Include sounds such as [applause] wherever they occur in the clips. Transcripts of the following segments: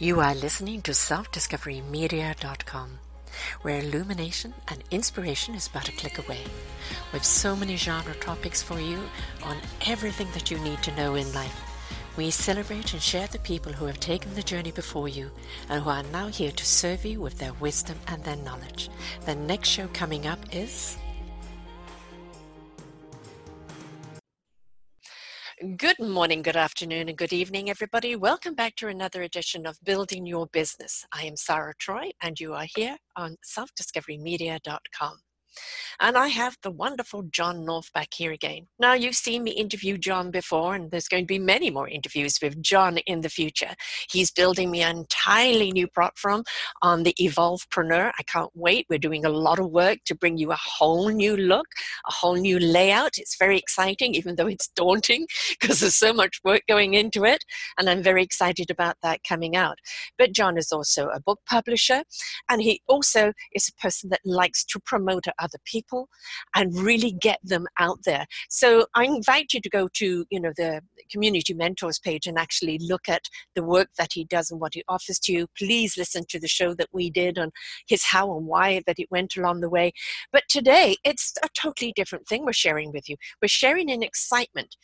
You are listening to selfdiscoverymedia.com, where illumination and inspiration is but a click away. With so many genre topics for you on everything that you need to know in life. We celebrate and share the people who have taken the journey before you and who are now here to serve you with their wisdom and their knowledge. The next show coming up is Good morning, good afternoon, and good evening, everybody. Welcome back to another edition of Building Your Business. I am Sarah Troy, and you are here on selfdiscoverymedia.com. And I have the wonderful John North back here again. Now, you've seen me interview John before, and there's going to be many more interviews with John in the future. He's building me an entirely new platform on the Evolvepreneur. I can't wait. We're doing a lot of work to bring you a whole new look, a whole new layout. It's very exciting, even though it's daunting [laughs] because there's so much work going into it. And I'm very excited about that coming out. But John is also a book publisher, and he also is a person that likes to promote other people and really get them out there. So I invite you to go to, you know, the community mentors page and actually look at the work that he does and what he offers to you. Please listen to the show that we did on his how and why that it went along the way. But today it's a totally different thing we're sharing with you. We're sharing an excitement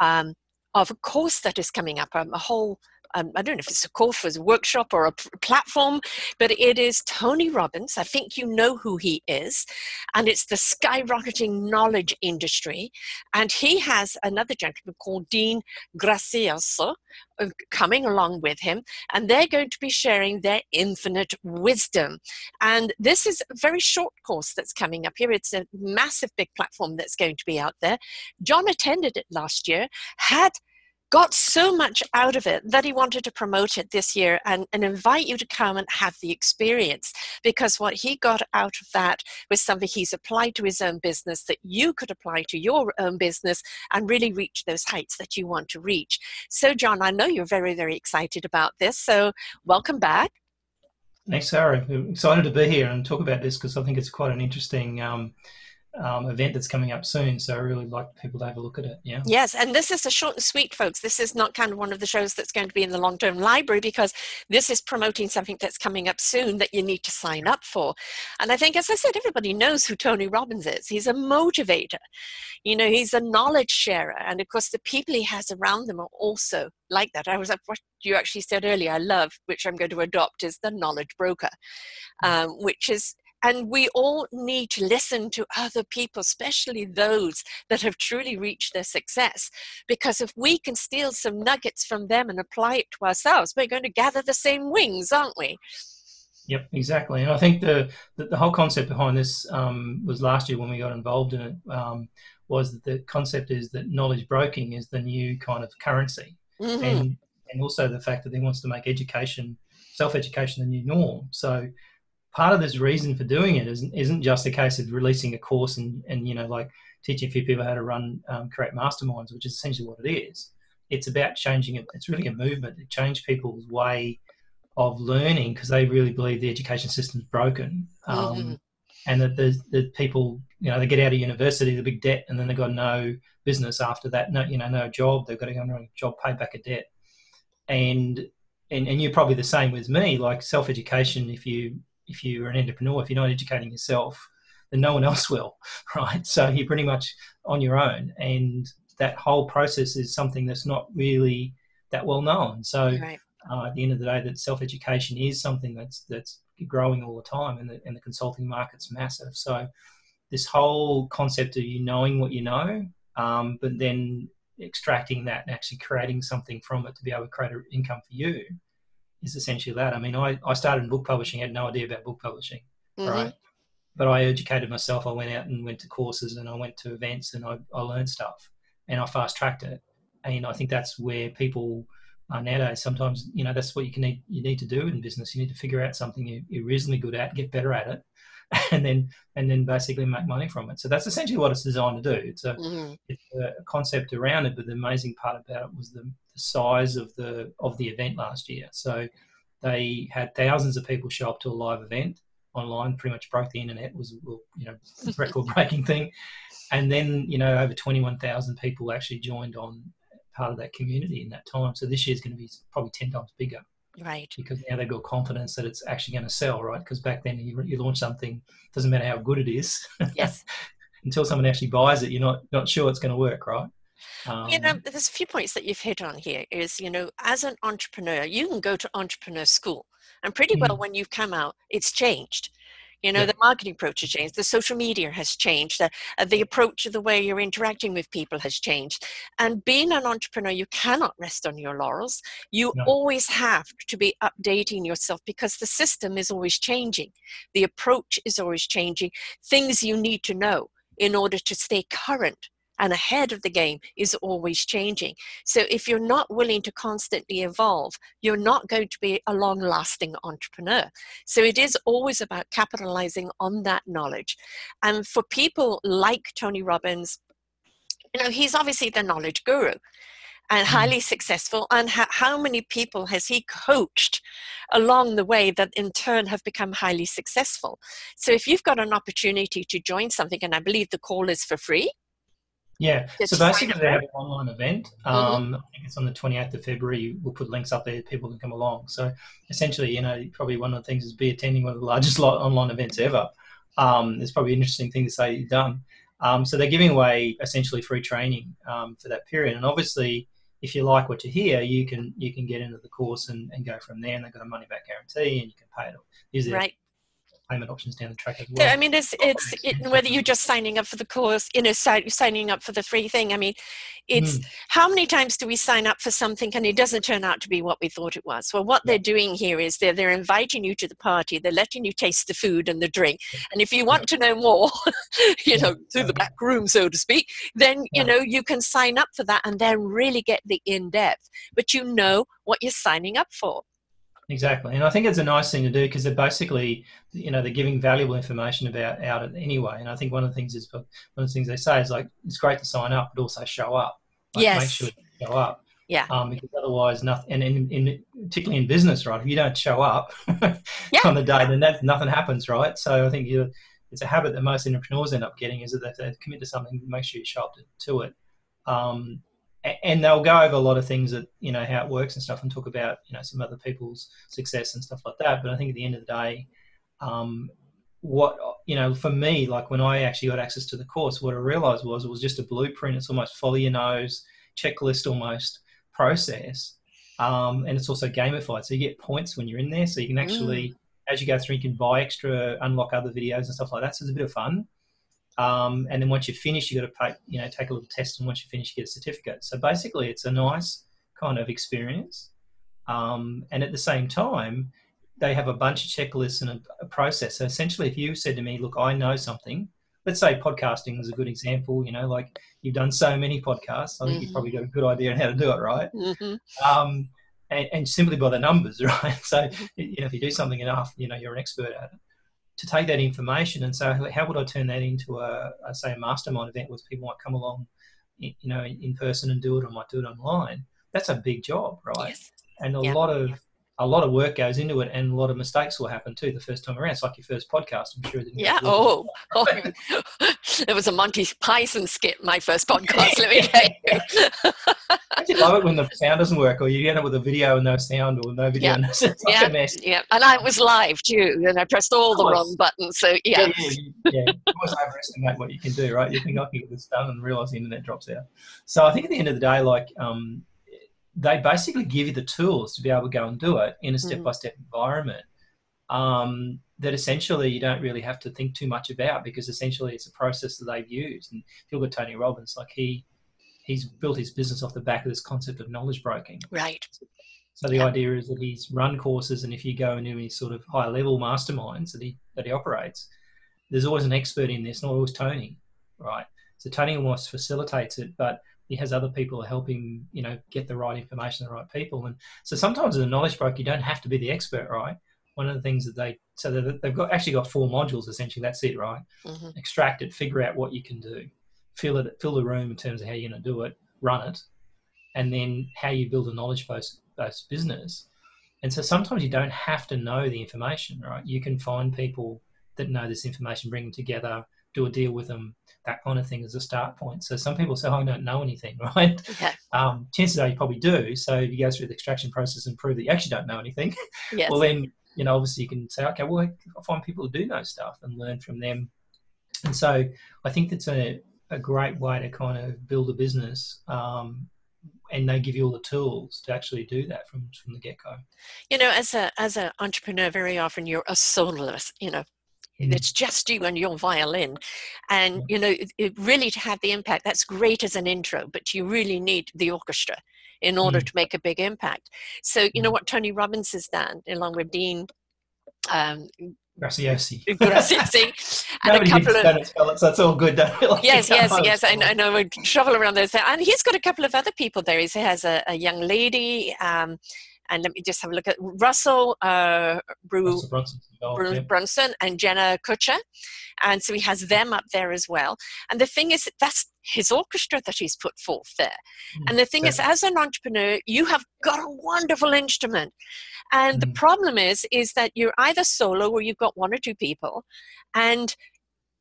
um, of a course that is coming up, um, a whole um, I don't know if it's a course, a workshop, or a platform, but it is Tony Robbins. I think you know who he is, and it's the skyrocketing knowledge industry. And he has another gentleman called Dean Graziosi uh, coming along with him, and they're going to be sharing their infinite wisdom. And this is a very short course that's coming up here. It's a massive, big platform that's going to be out there. John attended it last year, had got so much out of it that he wanted to promote it this year and, and invite you to come and have the experience because what he got out of that was something he's applied to his own business that you could apply to your own business and really reach those heights that you want to reach. So, John, I know you're very, very excited about this. So, welcome back. Thanks, Sarah. I'm excited to be here and talk about this because I think it's quite an interesting um, um, event that's coming up soon. So I really like people to have a look at it. Yeah. Yes, and this is a short and sweet, folks. This is not kind of one of the shows that's going to be in the long term library because this is promoting something that's coming up soon that you need to sign up for. And I think, as I said, everybody knows who Tony Robbins is. He's a motivator, you know, he's a knowledge sharer. And of course, the people he has around them are also like that. I was like, what you actually said earlier, I love, which I'm going to adopt, is the knowledge broker, um, which is and we all need to listen to other people, especially those that have truly reached their success. Because if we can steal some nuggets from them and apply it to ourselves, we're going to gather the same wings, aren't we? Yep, exactly. And I think the the, the whole concept behind this um, was last year when we got involved in it. Um, was that the concept is that knowledge broking is the new kind of currency, mm-hmm. and and also the fact that he wants to make education, self education, the new norm. So part of this reason for doing it isn't, isn't just a case of releasing a course and, and you know like teaching a few people how to run um, create masterminds which is essentially what it is. It's about changing it. It's really a movement. To change people's way of learning because they really believe the education system's broken. Um, mm-hmm. and that the, the people you know they get out of university the big debt and then they've got no business after that. No you know no job. They've got to go on a job pay back a debt. And and, and you're probably the same with me. Like self-education if you if you're an entrepreneur, if you're not educating yourself, then no one else will, [laughs] right? So you're pretty much on your own, and that whole process is something that's not really that well known. So right. uh, at the end of the day, that self education is something that's that's growing all the time, and the, and the consulting market's massive. So this whole concept of you knowing what you know, um, but then extracting that and actually creating something from it to be able to create an income for you is essentially that. I mean, I, I started in book publishing, had no idea about book publishing, mm-hmm. right? But I educated myself. I went out and went to courses and I went to events and I, I learned stuff and I fast tracked it. And I think that's where people are nowadays. Sometimes, you know, that's what you can need, you need to do in business. You need to figure out something you, you're reasonably good at, get better at it, [laughs] and then and then basically make money from it. So that's essentially what it's designed to do. It's a, mm-hmm. it's a concept around it, but the amazing part about it was the, the size of the of the event last year. So they had thousands of people show up to a live event online. Pretty much broke the internet. Was you know [laughs] record breaking thing, and then you know over twenty one thousand people actually joined on part of that community in that time. So this year is going to be probably ten times bigger. Right. Because now they've got confidence that it's actually going to sell, right? Because back then you, you launch something, doesn't matter how good it is. Yes. [laughs] until someone actually buys it, you're not not sure it's going to work, right? Um, you know, there's a few points that you've hit on here. Is you know, as an entrepreneur, you can go to entrepreneur school, and pretty well mm. when you come out, it's changed. You know, yeah. the marketing approach has changed, the social media has changed, the, uh, the approach of the way you're interacting with people has changed. And being an entrepreneur, you cannot rest on your laurels. You no. always have to be updating yourself because the system is always changing, the approach is always changing, things you need to know in order to stay current and ahead of the game is always changing. So if you're not willing to constantly evolve, you're not going to be a long lasting entrepreneur. So it is always about capitalizing on that knowledge. And for people like Tony Robbins, you know, he's obviously the knowledge guru and mm-hmm. highly successful and ha- how many people has he coached along the way that in turn have become highly successful so if you've got an opportunity to join something and i believe the call is for free yeah, so basically they have an online event. Mm-hmm. Um, mm-hmm. I think it's on the 28th of February. We'll put links up there. People can come along. So essentially, you know, probably one of the things is be attending one of the largest [laughs] online events ever. Um, it's probably an interesting thing to say you've done. Um, so they're giving away essentially free training um, for that period. And obviously, if you like what you hear, you can you can get into the course and, and go from there. And they've got a money back guarantee, and you can pay it. Is right payment options down the track as well. I mean, it's it's it, whether you're just signing up for the course, you know, signing up for the free thing. I mean, it's mm. how many times do we sign up for something and it doesn't turn out to be what we thought it was? Well, what yeah. they're doing here is they're they're inviting you to the party. They're letting you taste the food and the drink. And if you want yeah. to know more, [laughs] you know, through the back room, so to speak, then you know you can sign up for that and then really get the in depth. But you know what you're signing up for. Exactly, and I think it's a nice thing to do because they're basically, you know, they're giving valuable information about out anyway. And I think one of the things is one of the things they say is like it's great to sign up, but also show up. Like, yes. Make sure you show up. Yeah. Um, because otherwise, nothing. And in, in particularly in business, right? If you don't show up [laughs] yeah. on the day, then that, nothing happens, right? So I think you it's a habit that most entrepreneurs end up getting is that they commit to something, make sure you show up to, to it. Um, and they'll go over a lot of things that you know how it works and stuff and talk about you know some other people's success and stuff like that. But i think at the end of the day um, what you know for me like when i actually got access to the course what i realized was it was just a blueprint. It's almost follow your nose checklist almost process. Um, and it's also gamified. So you get points when you're in there. So you can actually mm. as you go through you can buy extra unlock other videos and stuff like that. So it's a bit of fun um, and then once you finish, you've got to pay, you know, take a little test, and once you finish, you get a certificate. So basically, it's a nice kind of experience. Um, and at the same time, they have a bunch of checklists and a, a, process. So essentially, if you said to me, "Look, I know something," let's say podcasting is a good example. You know, like you've done so many podcasts, I think mm-hmm. you've probably got a good idea on how to do it, right? Mm-hmm. Um, and, and, simply by the numbers, [laughs] right? So you know, if you do something enough, you know, you're an expert at it to take that information and say, how would I turn that into a, a say a mastermind event where people might come along, you know, in person and do it, or might do it online. That's a big job, right? Yes. And a yeah. lot of a lot of work goes into it, and a lot of mistakes will happen too the first time around. It's like your first podcast. I'm sure. yeah. Oh, oh. [laughs] it was a Monty Python skit. My first podcast. let me [laughs] tell you. I love it when the sound doesn't work, or you end up with a video and no sound, or no video. Yeah. And [laughs] it's like yeah. a mess. Yeah, and I was live too, and I pressed all the wrong buttons. So yeah. Yeah, yeah, yeah. you always overestimate what you can do, right? You think I can get this done, and realize the internet drops out. So I think at the end of the day, like. Um, they basically give you the tools to be able to go and do it in a step by step environment um, that essentially you don't really have to think too much about because essentially it's a process that they've used. And if you look at Tony Robbins, like he he's built his business off the back of this concept of knowledge broking. Right. So the yeah. idea is that he's run courses, and if you go into any sort of high level masterminds that he that he operates, there's always an expert in this, not always Tony, right? So Tony almost facilitates it, but he has other people help him, you know, get the right information, the right people. And so sometimes as a knowledge broker, you don't have to be the expert, right? One of the things that they so they've got actually got four modules essentially. That's it, right? Mm-hmm. Extract it, figure out what you can do, fill it, fill the room in terms of how you're going to do it, run it, and then how you build a knowledge based based business. And so sometimes you don't have to know the information, right? You can find people that know this information, bring them together, do a deal with them, that kind of thing is a start point. So some people say, oh, I don't know anything, [laughs] right? Okay. Um, chances are you probably do. So if you go through the extraction process and prove that you actually don't know anything, [laughs] Yes. well then you know obviously you can say, okay, well I'll find people who do know stuff and learn from them. And so I think that's a, a great way to kind of build a business. Um, and they give you all the tools to actually do that from from the get go. you know, as a as an entrepreneur, very often you're a soloist. You know. It's just you and your violin, and you know, it, really to have the impact. That's great as an intro, but you really need the orchestra in order Mm. to make a big impact. So you know Mm. what Tony Robbins has done, along with Dean. Um, Graziosi. [laughs] And Nobody a couple of spell it, all good. [laughs] Like, yes, yes, yes. I know, I know. We travel around those, and he's got a couple of other people there. He has a, a young lady, um, and let me just have a look at Russell uh, Bru, Russell Brunson's involved, Brunson and Jenna Kutcher, and so he has them up there as well. And the thing is, that's his orchestra that he's put forth there. Mm, And the thing is, as an entrepreneur, you have got a wonderful instrument. And the Mm. problem is, is that you're either solo or you've got one or two people. And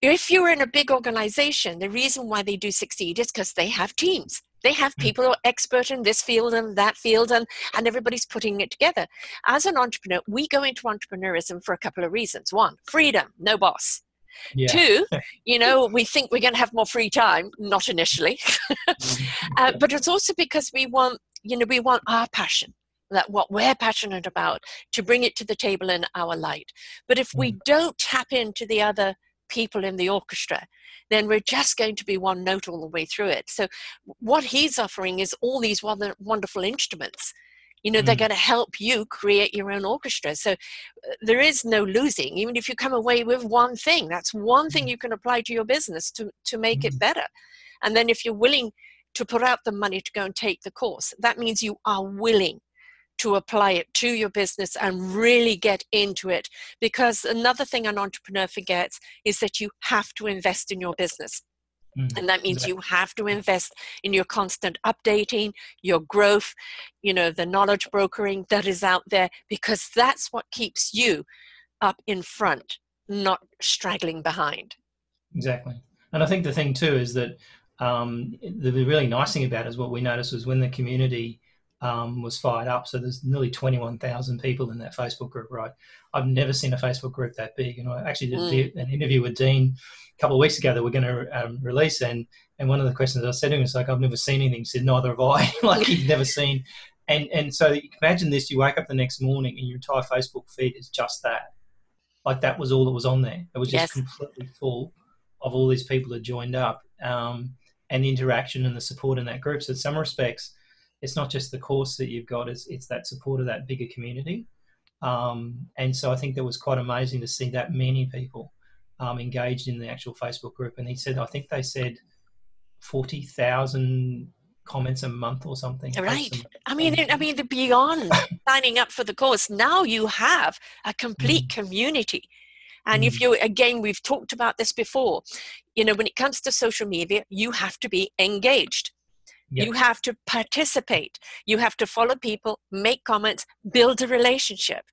if you're in a big organization, the reason why they do succeed is because they have teams. They have Mm. people who are expert in this field and that field, and, and everybody's putting it together. As an entrepreneur, we go into entrepreneurism for a couple of reasons. One, freedom, no boss. Yeah. Two, [laughs] you know, we think we're going to have more free time, not initially. [laughs] Uh, but it's also because we want, you know, we want our passion, that what we're passionate about, to bring it to the table in our light. But if we don't tap into the other people in the orchestra, then we're just going to be one note all the way through it. So what he's offering is all these wonderful instruments. You know, they're Mm. going to help you create your own orchestra. So uh, there is no losing. Even if you come away with one thing, that's one thing Mm. you can apply to your business to, to make it Mm. better. And then if you're willing to put out the money to go and take the course. That means you are willing to apply it to your business and really get into it. Because another thing an entrepreneur forgets is that you have to invest in your business. Mm, And that means you have to invest in your constant updating, your growth, you know, the knowledge brokering that is out there, because that's what keeps you up in front, not straggling behind. Exactly. And I think the thing too is that um, the really nice thing about it is what we noticed was when the community um, was fired up. So there's nearly 21,000 people in that Facebook group, right? I've never seen a Facebook group that big. And I actually did Mm. an interview with Dean a couple of weeks ago that we're going to um, release. And, and one of the questions I said to him was like, I've never seen anything. He said, neither have I. [laughs] like he'd never [laughs] seen. And, and so you can imagine this, you wake up the next morning and your entire Facebook feed is just that. Like that was all that was on there. It was just Yes. completely full of all these people that joined up um, and the interaction and the support in that group. So in some respects, it's not just the course that you've got; it's it's that support of that bigger community. Um, and so I think that was quite amazing to see that many people um, engaged in the actual Facebook group. And he said, I think they said forty thousand comments a month or something. Right. I mean, I mean, beyond [laughs] signing up for the course, now you have a complete community. And if Mm. you, again, we've talked about this before, you know, when it comes to social media, you have to be engaged. Yep. You have to participate. You have to follow people, make comments, build a relationship.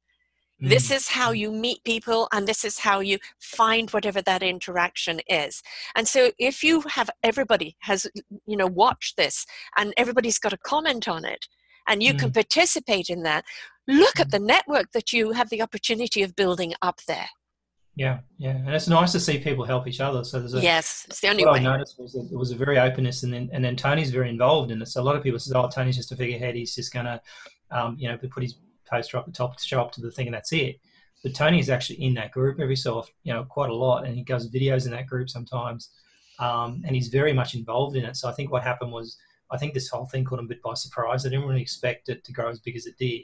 This Mm. is how you meet people, and this is how you find whatever that interaction is. And so, if you have everybody has, you know, watched this, and everybody's got a comment on it, and you can participate in that, look at the network that you have the opportunity of building up there. Yeah, yeah, and it's nice to see people help each other. So there's a yes, it's the only what I noticed was there was a very openness, and then and then Tony's very involved in it. So a lot of people said, "Oh, Tony's just a figurehead. He's just gonna, um, you know, put his poster up the top, to show up to the thing, and that's it." But Tony is actually in that group every so often, you know, quite a lot, and he does videos in that group sometimes, um, and he's very much involved in it. So I think what happened was, I think this whole thing caught him a bit by surprise. I didn't really expect it to grow as big as it did,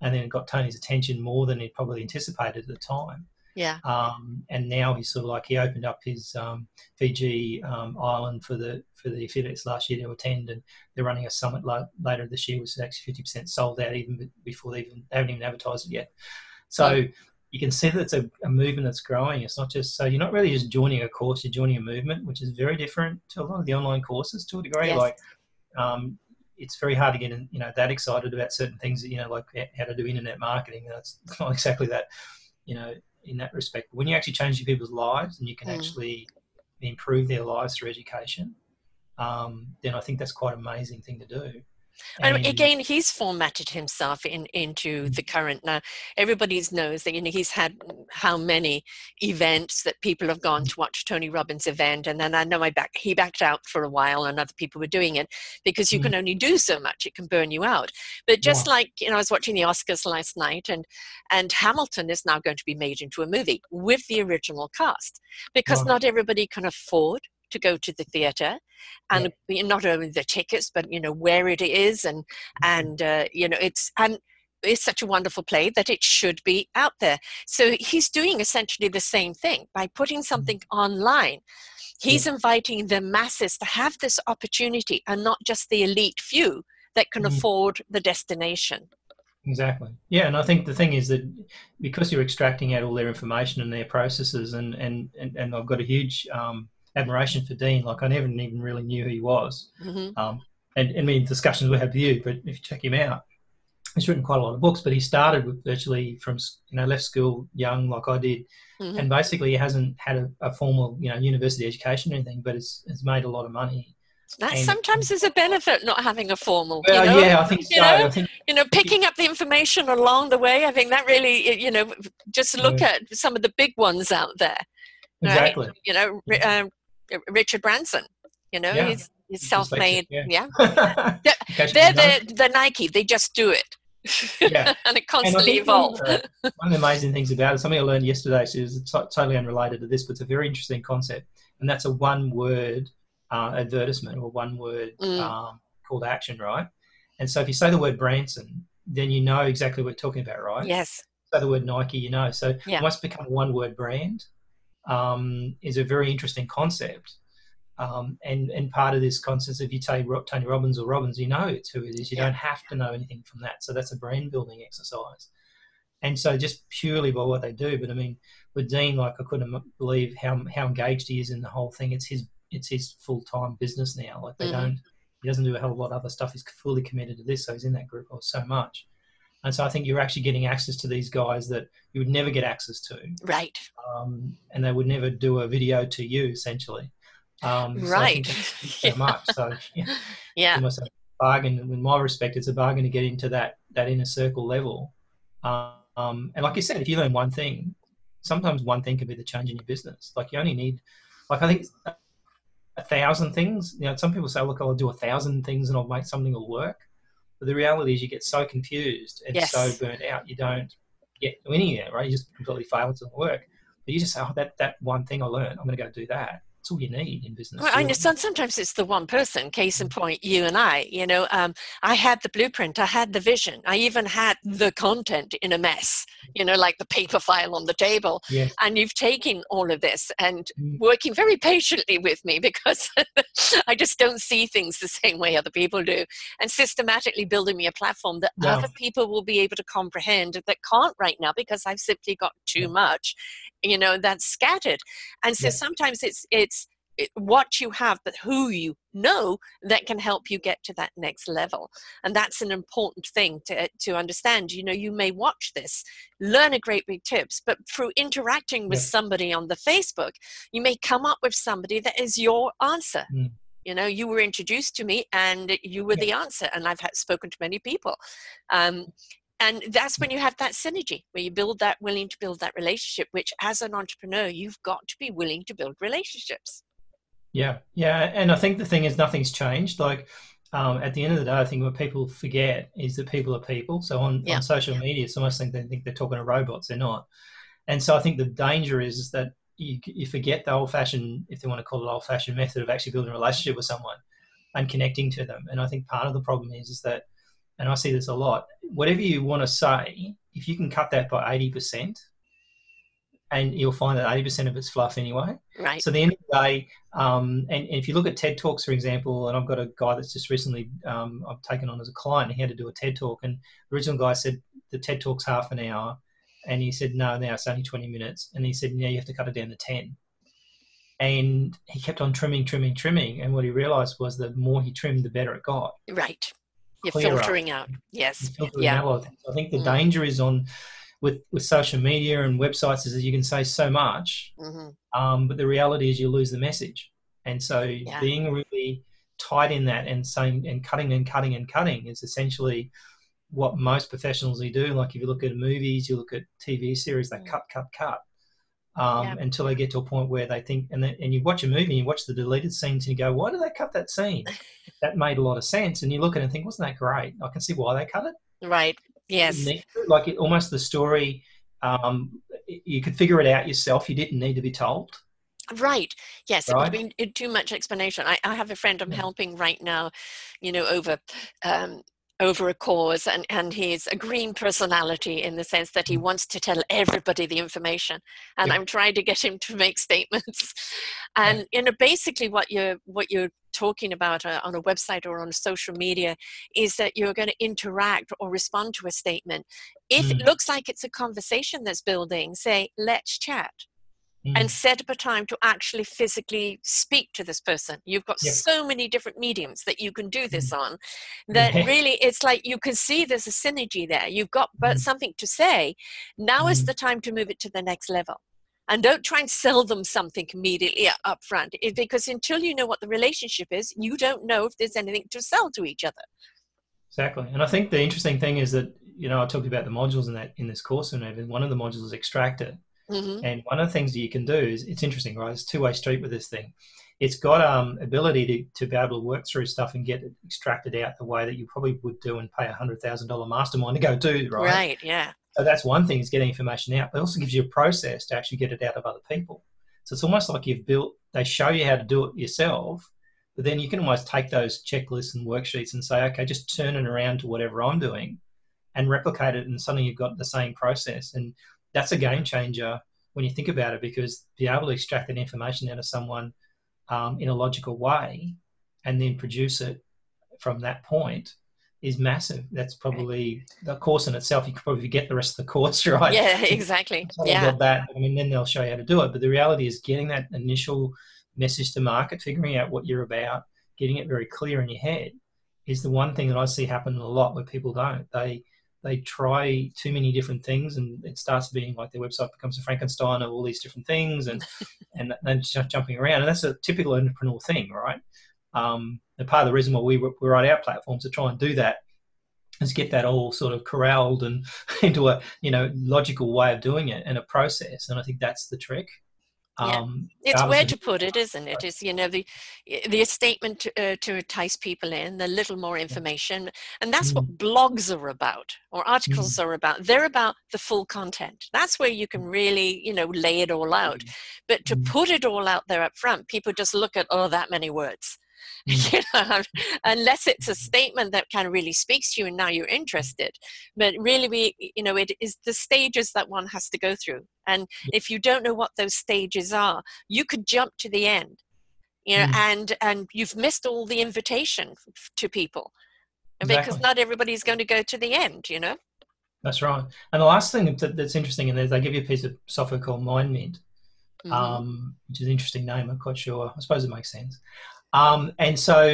and then it got Tony's attention more than he probably anticipated at the time. Yeah, Um, and now he's sort of like he opened up his um, Fiji um, island for the for the affiliates last year to attend, and they're running a summit la- later this year, which is actually fifty percent sold out even before they even they haven't even advertised it yet. So you can see that it's a, a movement that's growing. It's not just so you're not really just joining a course; you're joining a movement, which is very different to a lot of the online courses to a degree. Yes. Like um, it's very hard to get you know that excited about certain things that you know like how to do internet marketing. That's [laughs] not exactly that you know in that respect. But when you actually change people's lives and you can Mm. actually improve their lives through education, um, then I think that's quite an amazing thing to do. And again, he's formatted himself in, into the current. Now, everybody knows that you know he's had how many events that people have gone to watch Tony Robbins' event, and then I know I back he backed out for a while, and other people were doing it because you mm-hmm. can only do so much; it can burn you out. But just like you know, I was watching the Oscars last night, and and Hamilton is now going to be made into a movie with the original cast because not everybody can afford to go to the theater and yeah. not only the tickets but you know where it is and mm-hmm. and uh, you know it's and it's such a wonderful play that it should be out there so he's doing essentially the same thing by putting mm-hmm. something online he's yeah. inviting the masses to have this opportunity and not just the elite few that can mm-hmm. afford the destination Exactly. Yeah, and I think the thing is that because you're extracting out all their information and their processes, and and and, and I've got a huge um, admiration for Dean. Like I never even really knew who he was. Mm-hmm. Um, and, and I mean, discussions we have with you, but if you check him out, he's written quite a lot of books. But he started with virtually from you know left school young, like I did, mm-hmm. and basically he hasn't had a, a, formal you know university education or anything, but it's, it's made a lot of money. That sometimes is a benefit not having a formal. Well, you know? yeah, I think so. You know, I think, you know, picking up the information along the way. I think that really, you know, just look yeah. at some of the big ones out there. Exactly. Right? You know, um, Richard Branson. You know, yeah. he's, he's self-made. Yeah, yeah. [laughs] they're, they're the, the Nike. They just do it. Yeah. [laughs] and it constantly and evolves. One, [laughs] one of the amazing things about it, something I learned yesterday, so it's totally unrelated to this, but it's a very interesting concept, and that's a one-word uh, advertisement or one-word mm. um, call to action, right? And so if you say the word Branson, then you know exactly what we're talking about, right? Yes. Say the word Nike, you know. So yeah. it must become a one-word brand um, is a very interesting concept. Um, and and part of this concept, if you take Tony Robbins or Robbins, you know it's who it is. You yeah. don't have to know anything from that. So that's a brand building exercise. And so just purely by what they do. But I mean, with Dean, like I couldn't believe how how engaged he is in the whole thing. It's his it's his full time business now. Like they mm-hmm. don't he doesn't do a hell of a lot of other stuff. He's fully committed to this. So he's in that group or so much. And so I think you're actually getting access to these guys that you would never get access to. Right. Um, and they would never do a video to you, essentially. Um, right. So [laughs] so much. So yeah, yeah. almost a bargain. In my respect, it's a bargain to get into that that inner circle level. Um, and like you said, if you learn one thing, sometimes one thing can be the change in your business. Like you only need, like I think a thousand things. You know, some people say, look, I'll do a thousand things and I'll make something will work. But the reality is, you get so confused and yes. so burnt out, you don't get anywhere, right? You just completely fail. It doesn't work. But you just say, oh, that, that one thing I learned, I'm going to go do that. That's all you need in business. Well, I understand sometimes it's the one person, case in mm. point, you and I. You know, um, I had the blueprint, I had the vision, I even had the content in a mess, you know, like the paper file on the table. Yes. And you've taken all of this and mm. working very patiently with me [laughs] because I just don't see things the same way other people do. And systematically building me a platform that no. other people will be able to comprehend that can't right now because I've simply got too much, you know, that's scattered. And so sometimes it's, it's, what you have, but who you know that can help you get to that next level. And that's an important thing to, to understand. You know, you may watch this, learn a great big tips, but through interacting with yeah. somebody on the Facebook, you may come up with somebody that is your answer. Mm. You know, you were introduced to me and you were yeah. the answer. And I've had, spoken to many people. Um, and that's when you have that synergy where you build that willing to build that relationship which as an entrepreneur you've got to be willing to build relationships yeah, yeah, and I think the thing is nothing's changed. Like um, at the end of the day, I think what people forget is that people are people. So on, yeah. on social media, it's almost like they think they're talking to robots. They're not. And so I think the danger is, is that you, you forget the old-fashioned, if they want to call it old-fashioned method of actually building a relationship with someone and connecting to them. And I think part of the problem is, is that, and I see this a lot. Whatever you want to say, if you can cut that by eighty percent, and you'll find that 80% of it's fluff anyway. Right. So at the end of the day, um, and, and, if you look at TED Talks, for example, and I've got a guy that's just recently um, I've taken on as a client, he had to do a TED Talk, and the original guy said the TED Talk's half an hour, and he said, no, now it's only 20 minutes. And he said, yeah, you have to cut it down to 10. And he kept on trimming, trimming, trimming. And what he realized was the more he trimmed, the better it got. Right. You're filtering out. Yes. Filtering yeah. Out. I think the mm. danger is on with with social media and websites is that you can say so much, mm-hmm. um, but the reality is you lose the message. And so yeah. being really tight in that and saying and cutting and cutting and cutting is essentially what most professionals do. Like if you look at movies, you look at TV series, they mm. cut, cut, cut. Um, yeah. until they get to a point where they think, and, then, and you watch a movie, and you watch the deleted scenes, and you go, "Why did they cut that scene? [laughs] that made a lot of sense." And you look at it and think, "Wasn't that great? I can see why they cut it." Right. Yes. Like it, almost the story, um, you could figure it out yourself. You didn't need to be told. Right. Yes. Right. I mean, too much explanation. I, I have a friend I'm yeah. helping right now, you know, over um, over a cause and, and he's a green personality in the sense that he mm. wants to tell everybody the information and yeah. i'm trying to get him to make [laughs] statements and you know basically what you're what you're talking about uh, on a website or on social media is that you're going to interact or respond to a statement if mm. it looks like it's a conversation that's building say let's chat mm. and set up a time to actually physically speak to this person. You've got yep. so many different mediums that you can do this mm. on that really it's like you can see there's a synergy there. You've got but mm. something to say. Now is mm. the time to move it to the next level. And don't try and sell them something immediately up front because until you know what the relationship is, you don't know if there's anything to sell to each other. Exactly. And I think the interesting thing is that, you know, I talked about the modules in that in this course and one of the modules is extractor. Mm-hmm. And one of the things that you can do is it's interesting, right? It's two way street with this thing. It's got um ability to, to be able to work through stuff and get it extracted out the way that you probably would do and pay a hundred thousand dollar mastermind to go do, right? Right, yeah. So that's one thing is getting information out, but it also gives you a process to actually get it out of other people. So it's almost like you've built they show you how to do it yourself, but then you can almost take those checklists and worksheets and say, okay, just turn it around to whatever I'm doing and replicate it and suddenly you've got the same process. And that's a game changer when you think about it because be able to extract that information out of someone um, in a logical way and then produce it from that point is massive. That's probably the course in itself. You could probably get the rest of the course, [laughs] right? Yeah, exactly. yeah. That. I mean, then they'll show you how to do it. But the reality is getting that initial message to market, figuring out what you're about, getting it very clear in your head is the one thing that I see happen a lot where people don't. They they try too many different things and it starts being like their website becomes a Frankenstein of all these different things and [laughs] and then jumping around and that's a typical entrepreneur thing right? Um, and part of the reason why we, we write our platforms to try and do that is get that all sort of corralled and [laughs] into a you know logical way of doing it and a process and I think that's the trick um, yeah. It's where to put it, isn't it? Is you know the the statement to, uh, to entice people in, the little more information, and that's mm. what blogs are about or articles mm. are about. They're about the full content. That's where you can mm. really you know lay it all out. Mm. But to mm. put it all out there up front, people just look at oh that many words. [laughs] You know, unless it's a statement that kind of really speaks to you and now you're interested. But really, we, you know, it is the stages that one has to go through. And if you don't know what those stages are, you could jump to the end, you know, mm. and and you've missed all the invitation to people, exactly. because not everybody's going to go to the end, you know. That's right. And the last thing that's interesting in there is they give you a piece of software called MindMint, mm-hmm. um, which is an interesting name. I'm quite sure. I suppose it makes sense. Um, and so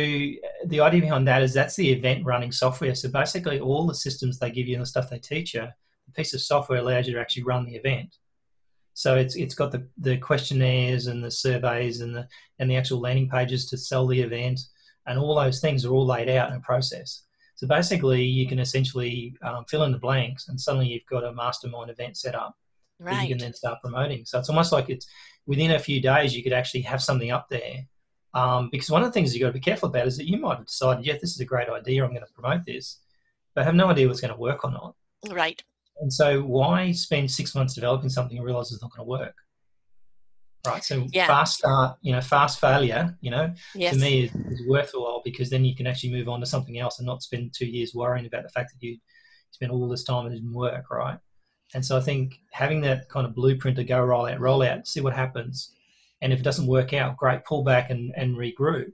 the idea behind that is that's the event running software. So basically, all the systems they give you and the stuff they teach you, the piece of software allows you to actually run the event. So it's it's got the, the questionnaires and the surveys and the and the actual landing pages to sell the event, and all those things are all laid out in a process. So basically, you can essentially um, fill in the blanks, and suddenly you've got a mastermind event set up right. that you can then start promoting. So it's almost like it's within a few days you could actually have something up there um, because one of the things you've got to be careful about is that you might have decided, yeah, this is a great idea, I'm going to promote this, but have no idea what's going to work or not. Right. And so why spend six months developing something and realize it's not going to work? Right. So yeah. fast start, you know, fast failure, you know, yes. to me is, is worthwhile because then you can actually move on to something else and not spend two years worrying about the fact that you spent all this time and it didn't work, right? And so I think having that kind of blueprint to go roll out, roll out, see what happens, and if it doesn't work out, great, pull back and, and regroup.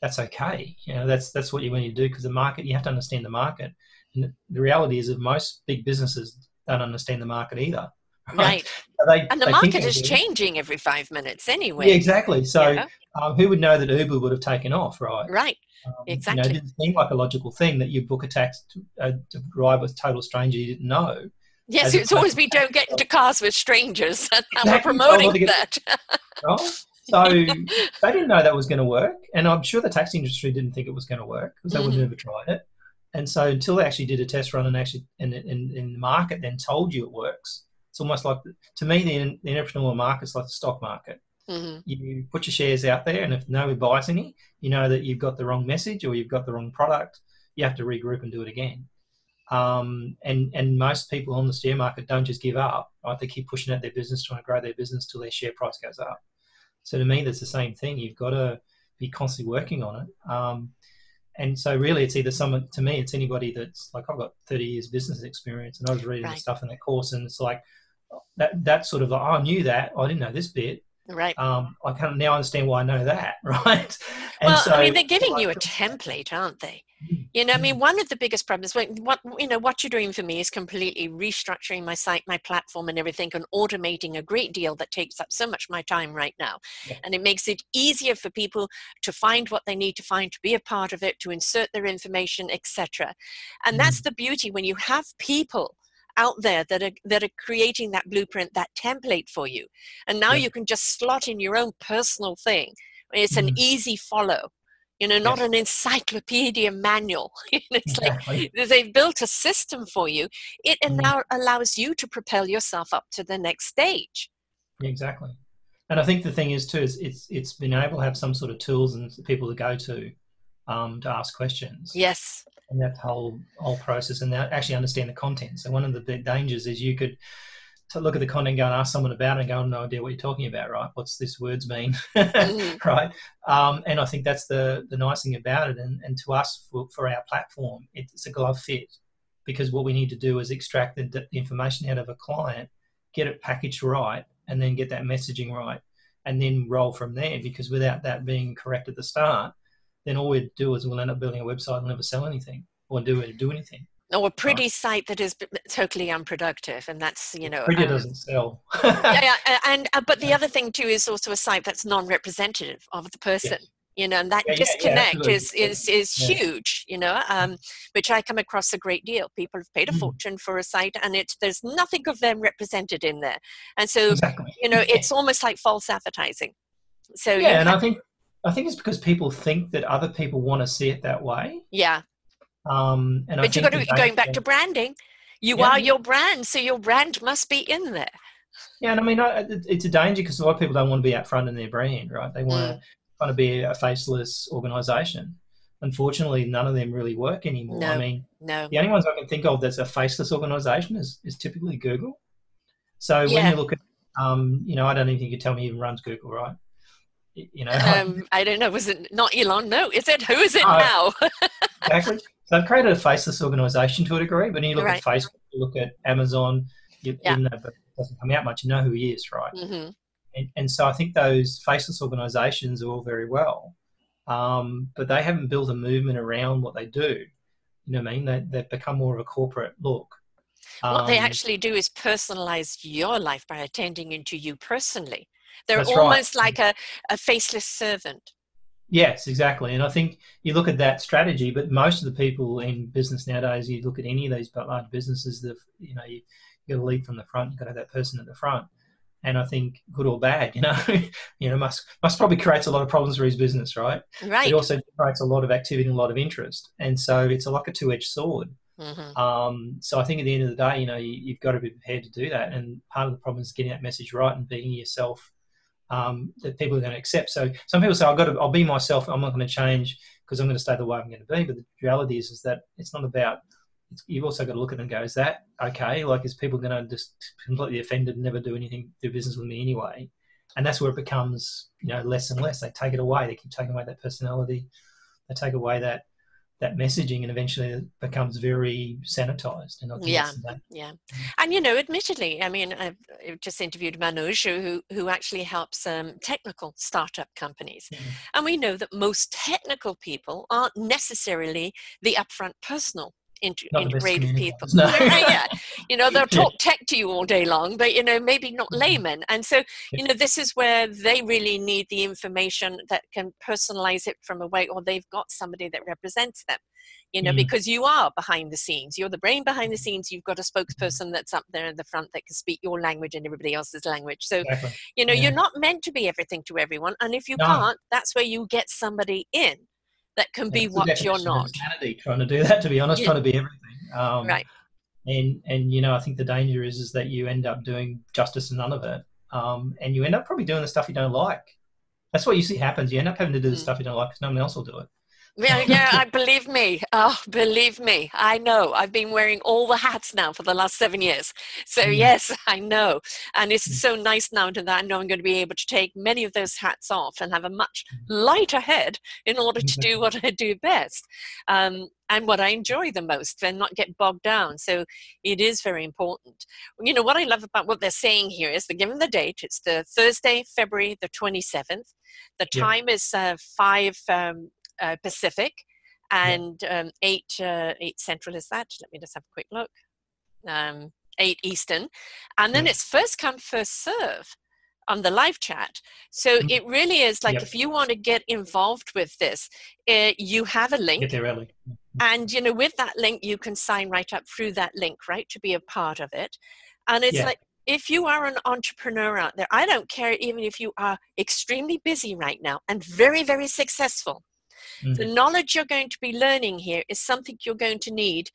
That's okay. You know, that's that's what you want to do because the market. You have to understand the market. And the reality is that most big businesses don't understand the market either. Right. [laughs] They, and the market is changing every five minutes anyway. Yeah, exactly. So yeah. um, who would know that Uber would have taken off, right? Right. Um, exactly. You know, it didn't seem like a logical thing that you book a taxi to, uh, to ride with a total stranger you didn't know. Yes, it's always we don't get into cars with strangers, [laughs] and exactly. we're promoting that. [laughs] So [laughs] they didn't know that was going to work, and I'm sure the taxi industry didn't think it was going to work because they mm-hmm. would never tried it. And so until they actually did a test run and actually in, in, in the market then told you it works, it's almost like to me the, the entrepreneurial is like the stock market. Mm-hmm. You put your shares out there, and if nobody buys any, you know that you've got the wrong message or you've got the wrong product. You have to regroup and do it again. Um, and and most people on the share market don't just give up. Right? They keep pushing out their business, trying to grow their business till their share price goes up. So to me, that's the same thing. You've got to be constantly working on it. Um, and so really, it's either someone to me, it's anybody that's like I've got 30 years business experience, and I was reading right. the stuff in that course, and it's like that that sort of like oh, I knew that I didn't know this bit, Right. Um, I can now understand why I know that, [laughs] right? And well, so, I mean, they're giving you a template, aren't they? Mm-hmm. You know, I mean, one of the biggest problems, what you know, what you're doing for me is completely restructuring my site, my platform, and everything, and automating a great deal that takes up so much of my time right now, yeah. and it makes it easier for people to find what they need to find, to be a part of it, to insert their information, etc. And mm-hmm. that's the beauty when you have people out there that are that are creating that blueprint that template for you. And now yeah. you can just slot in your own personal thing. It's mm-hmm. an easy follow you know not an encyclopedia manual. [laughs] It's exactly. like they've built a system for you. It mm-hmm. now allows you to propel yourself up to the next stage. Exactly. And i think the thing is too is it's it's been able to have some sort of tools and people to go to um, to ask questions. Yes and that whole whole process and actually understand the content. So one of the big dangers is you could to look at the content, go and ask someone about it, and go, no idea what you're talking about, right? What's this words mean, [laughs] mm-hmm. right? Um, and I think that's the the nice thing about it. And, and to us, for, for our platform, it's a glove fit because what we need to do is extract the, the information out of a client, get it packaged right, and then get that messaging right, and then roll from there. Because without that being correct at the start, then all we'd do is we'll end up building a website and never sell anything or do do anything. Or a pretty right. site that is totally unproductive, and that's you know pretty um, doesn't sell. yeah, yeah, [laughs] and uh, but the other thing too is also a site that's non-representative of the person. Yes. You know, and that yeah, disconnect yeah, is is is huge. You know, um, which I come across a great deal. People have paid a mm. fortune for a site, and it's there's nothing of them represented in there, and so exactly. you know, [laughs] it's almost like false advertising. So yeah, and I think I think it's because people think that other people want to see it that way. Yeah. Um, and but you got to going back to branding. You yeah. are your brand, so your brand must be in there. Yeah, and I mean, it's a danger because a lot of people don't want to be upfront in their brand, right? They want mm. to kind of be a faceless organisation. Unfortunately, none of them really work anymore. No, I mean, no. the only ones I can think of that's a faceless organisation is, is typically Google. So yeah. when you look at, um, you know, I don't even think you can tell me even runs Google, right? You know um, i don't know was it not elon? No is it? Who is it uh, now? [laughs] Exactly. So i've created a faceless organization to a degree but when you look right. at facebook you look at amazon you, yeah. you know, but it doesn't come out much you know who he is right? Mm-hmm. and, and so i think those faceless organizations are all very well um, but they haven't built a movement around what they do. You know what i mean? They, they've become more of a corporate look. What they um, actually do is personalize your life by attending into you personally they're That's almost right. like a, a faceless servant. Yes, exactly. And I think you look at that strategy, but most of the people in business nowadays, you look at any of these large businesses, that you know, you, you got to lead from the front. You've got to have that person at the front. And I think good or bad, [laughs] you know, you know, Musk Musk probably creates a lot of problems for his business, right? Right. It also creates a lot of activity and a lot of interest, and so it's a like a two-edged sword. Mm-hmm. Um, so I think at the end of the day, you know, you, have got to be prepared to do that. And part of the problem is getting that message right and being yourself um, that people are going to accept. So some people say, I've got to, I'll be myself. I'm not going to change because I'm going to stay the way I'm going to be. But the reality is, is that it's not about, it's, you've also got to look at it and go, is that okay? Like, is people going to just completely offended and never do anything, do business with me anyway? And that's where it becomes, you know, less and less. They take it away. They keep taking away that personality. They take away that that messaging and eventually it becomes very sanitized and not yeah yeah. And you know admittedly i mean i've, just interviewed manoj who who actually helps um, technical startup companies. Mm-hmm. and we know that most technical people aren't necessarily the upfront personal inter- integrate people. [laughs] no. [laughs] Yeah. You know, they'll [laughs] talk tech to you all day long, but you know, maybe not Mhm. layman. And so, you know, this is where they really need the information that can personalize it from a way, or they've got somebody that represents them. You know, Mm. because you are behind the scenes. You're the brain behind the Mm-hmm. scenes. You've got a spokesperson that's up there in the front that can speak your language and everybody else's language. So, Exactly. you know, Yeah. you're not meant to be everything to everyone. And if you No. can't, that's where you get somebody in that can be what you're not. insanity, trying to do that, to be honest, Yeah. trying to be everything. Um, Right. And and you know, I think the danger is is that you end up doing justice to none of it, um, and you end up probably doing the stuff you don't like. That's what you see happens. You end up having to do the Mm. stuff you don't like because no one else will do it. Yeah, yeah, I believe me. Oh, believe me. I know. I've been wearing all the hats now for the last seven years. So Mm. yes, [laughs] I know. And it's so nice now to that I know I'm going to be able to take many of those hats off and have a much lighter head in order to do what I do best. Um, and what I enjoy the most and not get bogged down. So it is very important. You know, what I love about what they're saying here is they're given the date. It's the Thursday, February the 27th. The Yeah. time is uh, 5 um, uh, Pacific and um, 8, uh, 8 Central is that. Let me just have a quick look. Um, 8 Eastern. And then Yeah. it's first come, first serve on the live chat. So Mm. it really is like Yep. if you want to get involved with this, uh, you have a link Get there early. and you know with that link you can sign right up through that link right to be a part of it and it's Yeah. like if you are an entrepreneur out there i don't care even if you are extremely busy right now and very very successful the Mm. knowledge you're going to be learning here is something you're going to need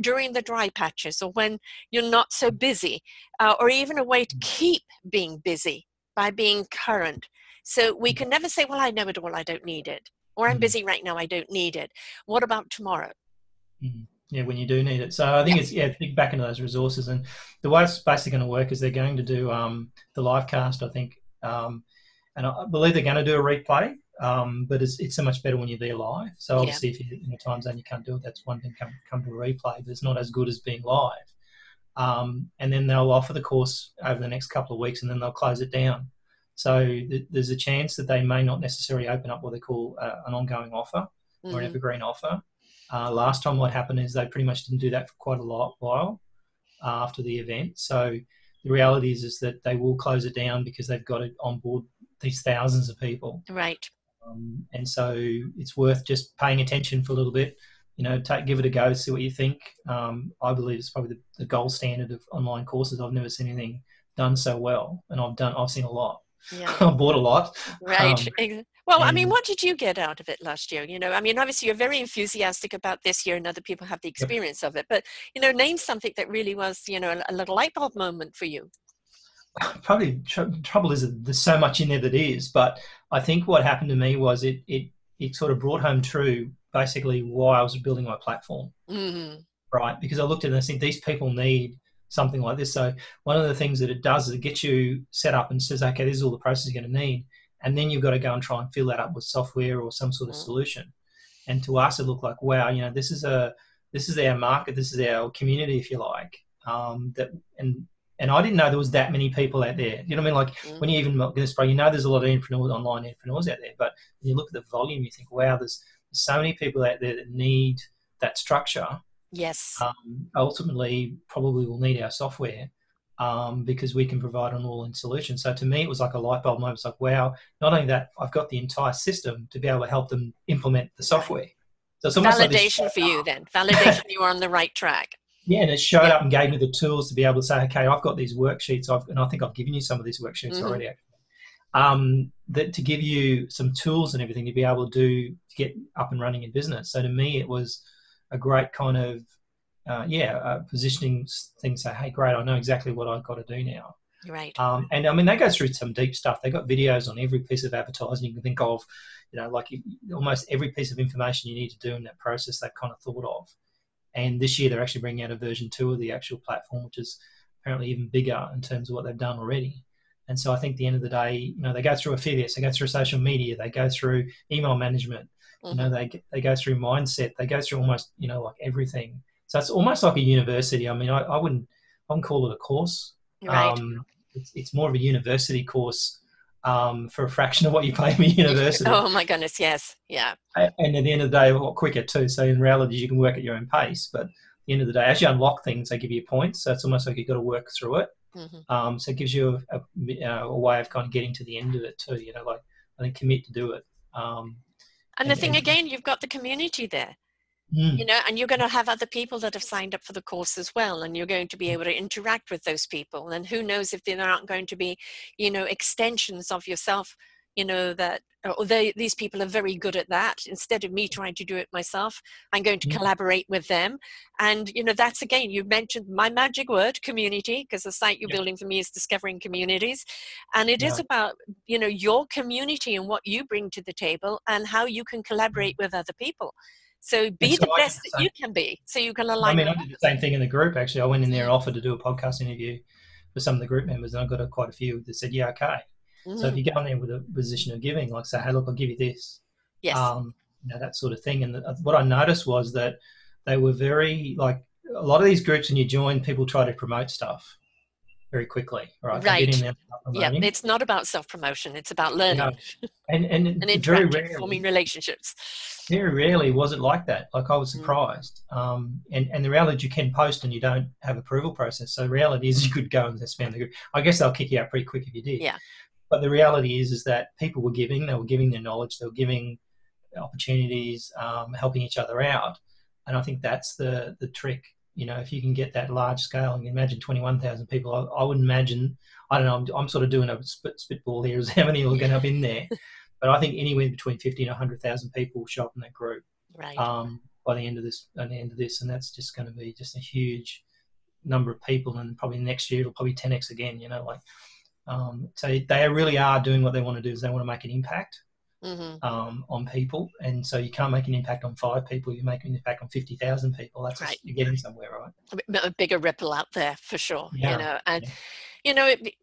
during the dry patches or when you're not so busy uh, or even a way to Mm. keep being busy by being current so we Mm. can never say well i know it all i don't need it or i'm Mm. busy right now i don't need it what about tomorrow Mhm. Yeah, when you do need it. So I think it's yeah, think back into those resources, and the way it's basically going to work is they're going to do um, the live cast, I think, um, and I believe they're going to do a replay. Um, but it's, it's so much better when you're there live. So Yeah. obviously, if you're in a time zone you can't do it, that's one thing. Come come to a replay, but it's not as good as being live. Um, and then they'll offer the course over the next couple of weeks, and then they'll close it down. So th- there's a chance that they may not necessarily open up what they call uh, an ongoing offer or an Mhm. evergreen offer. Uh, last time, what happened is they pretty much didn't do that for quite a lot while uh, after the event. So the reality is, is that they will close it down because they've got it on board these thousands of people, right um, and so it's worth just paying attention for a little bit. You know, take give it a go, see what you think. Um, I believe it's probably the, the gold standard of online courses. I've never seen anything done so well, and I've done I've seen a lot. yeah [laughs] I've bought a lot. right Um, well i mean what did you get out of it last year you know i mean obviously you're very enthusiastic about this year and other people have the experience of it but you know name something that really was you know a, a little light bulb moment for you [laughs] probably tr- trouble is that there's so much in there that is but i think what happened to me was it it it sort of brought home true basically why i was building my platform. Hmm right? Because i looked at it and i think these people need something like this. So one of the things that it does is it gets you set up and says okay this is all the process you're going to need and then you've got to go and try and fill that up with software or some sort of Mm. solution. And to us it looked like wow you know this is a this is our market this is our community if you like um, that and and I didn't know there was that many people out there. You know what I mean? Like Mm. when you even look at this, you know, there's a lot of entrepreneurs, online entrepreneurs out there. But when you look at the volume, you think, wow, there's, so many people out there that need that structure. yes Um, ultimately, probably will need our software um, because we can provide an all-in solution. So to me, it was like a light bulb moment. It's like, wow, not only that, I've got the entire system to be able to help them implement the software. So it's almost like this- validation for you then [laughs] validation you are on the right track yeah, and it showed Yeah. up and gave me the tools to be able to say, okay, I've got these worksheets, I've, and I think I've given you some of these worksheets Mhm. already. Um, that to give you some tools and everything to be able to do to get up and running in business. So to me, it was a great kind of uh, yeah uh, positioning thing. Say, hey, great, I know exactly what I've got to do now. right Um, and I mean, they go through some deep stuff. They've got videos on every piece of advertising you can think of. You know, like almost every piece of information you need to do in that process, they've kind of thought of. And this year, they're actually bringing out a version two of the actual platform, which is apparently even bigger in terms of what they've done already. And so I think at the end of the day, you know, they go through affiliates, they go through social media, they go through email management, you know, Mhm. they they go through mindset, they go through almost, you know, like everything. So it's almost like a university. I mean, I, I wouldn't, I wouldn't call it a course right um, it's, it's more of a university course um, for a fraction of what you pay [laughs] me university. Oh my goodness, yes, yeah. And at the end of the day, a lot quicker too. So in reality, you can work at your own pace. But at the end of the day, as you unlock things, they give you points. So it's almost like you've got to work through it. Mm-hmm. Um, so it gives you a, a, a, way of kind of getting to the end of it too. You know, like I think commit to do it. Um, and, and the thing and, again, you've got the community there. Mm. You know, and you're going to have other people that have signed up for the course as well, and you're going to be mm. able to interact with those people. And who knows if there aren't going to be, you know, extensions of yourself, you know, that or they, these people are very good at that. Instead of me trying to do it myself, I'm going to mm. collaborate with them. And, you know, that's again, you mentioned my magic word, community, because the site you're yeah. building for me is discovering communities. And it yeah. is about, you know, your community and what you bring to the table and how you can collaborate mm. with other people. So be so the best that you can be, so you can align. I mean, I did the same thing in the group. Actually, I went in there and offered to do a podcast interview for some of the group members, and I got a, quite a few that said, "Yeah, okay." Mm. So if mm. you go in there with a position of giving, like say, "Hey, look, I'll give you this," yes, um, you know, that sort of thing. And the, what I noticed was that they were very like a lot of these groups when you join, people try to promote stuff very quickly, right? Right. Yeah, it's not about self promotion; it's about learning no. and and, [laughs] and very rarely, forming relationships. Very rarely was it like that. Like I was mm. surprised. Mm. Um, and and the reality you can post and you don't have approval process. So the reality is you could go and spam the group. I guess they'll kick you out pretty quick if you did. Yeah. But the reality is is that people were giving. They were giving their knowledge. They were giving opportunities, um, helping each other out. And I think that's the the trick you know, if you can get that large scale, and imagine 21,000 people, I, I, would imagine, I don't know, I'm, I'm, sort of doing a spit, spitball here as [laughs] how many will get up in there. [laughs] but I think anywhere between 50 and 100,000 people will show up in that group right. um, by the end of this, by the end of this. And that's just going to be just a huge number of people. And probably next year, it'll probably 10x again, you know, like, um, so they really are doing what they want to do is they want to make an impact mm-hmm. um, on people. And so you can't make an impact on five people, you make an impact on 50,000 people. That's right. you're getting somewhere, right? A bigger ripple out there for sure. Yeah. You know, and, yeah. you know, it,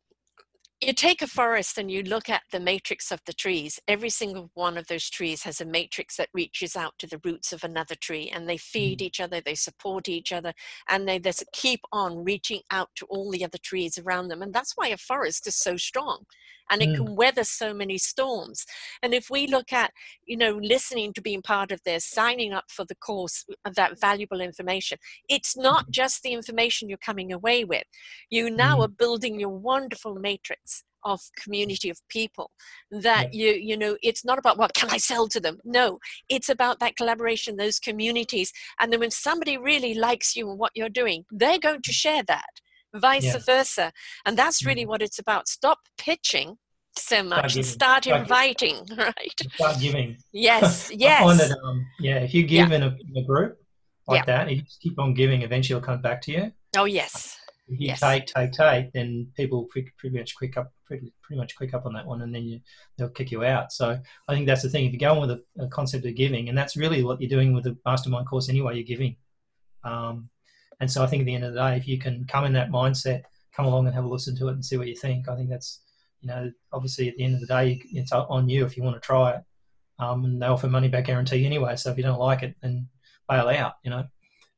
you take a forest and you look at the matrix of the trees every single one of those trees has a matrix that reaches out to the roots of another tree and they feed mm. each other they support each other and they just keep on reaching out to all the other trees around them and that's why a forest is so strong and it mm. can weather so many storms and if we look at you know listening to being part of this signing up for the course of that valuable information it's not mm-hmm. just the information you're coming away with you now mm. are building your wonderful matrix of community of people that yeah. you you know it's not about what can i sell to them no it's about that collaboration those communities and then when somebody really likes you and what you're doing they're going to share that vice yeah. versa. And that's really mm. what it's about. Stop pitching so much and start inviting, [laughs] right? Start giving. Yes, [laughs] yes. That, um, yeah, if you give yeah. in, a, in, a, group like yeah. that, you just keep on giving, eventually it'll come back to you. Oh, yes. If you yes. take, take, take, then people pretty, pretty much quick up, pretty, pretty much quick up on that one, and then you, they'll kick you out. So I think that's the thing. If you go on with a, a concept of giving, and that's really what you're doing with the mastermind course anyway, you're giving. Um, and so I think at the end of the day, if you can come in that mindset, come along and have a listen to it and see what you think, I think that's, you know, obviously at the end of the day, it's on you if you want to try it. Um, and they offer money back guarantee anyway. So if you don't like it, then bail out, you know.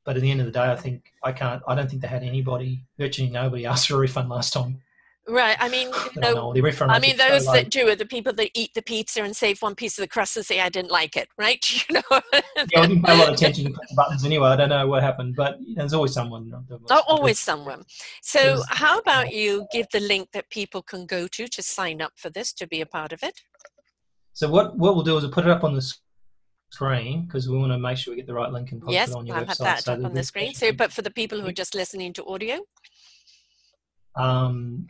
But at the end of the day, I think I can't. I don't think they had anybody, virtually nobody, [laughs] asked for a refund last time. Right. I mean, you know, I mean, those so that do are the people that eat the pizza and save one piece of the crust and say, I didn't like it, right? [laughs] You know? yeah, I didn't pay a lot of attention to the buttons anyway. I don't know what happened, but there's always someone. Oh, always someone. So, how [laughs] about you give the link that people can go to to sign up for this, to be a part of it? So, what, what we'll do is we'll put it up on the screen because we want to make sure we get the right link and post yes, it on your I'll website. Yes, have that so up on the screen. So, but for the people who are just listening to audio? Um,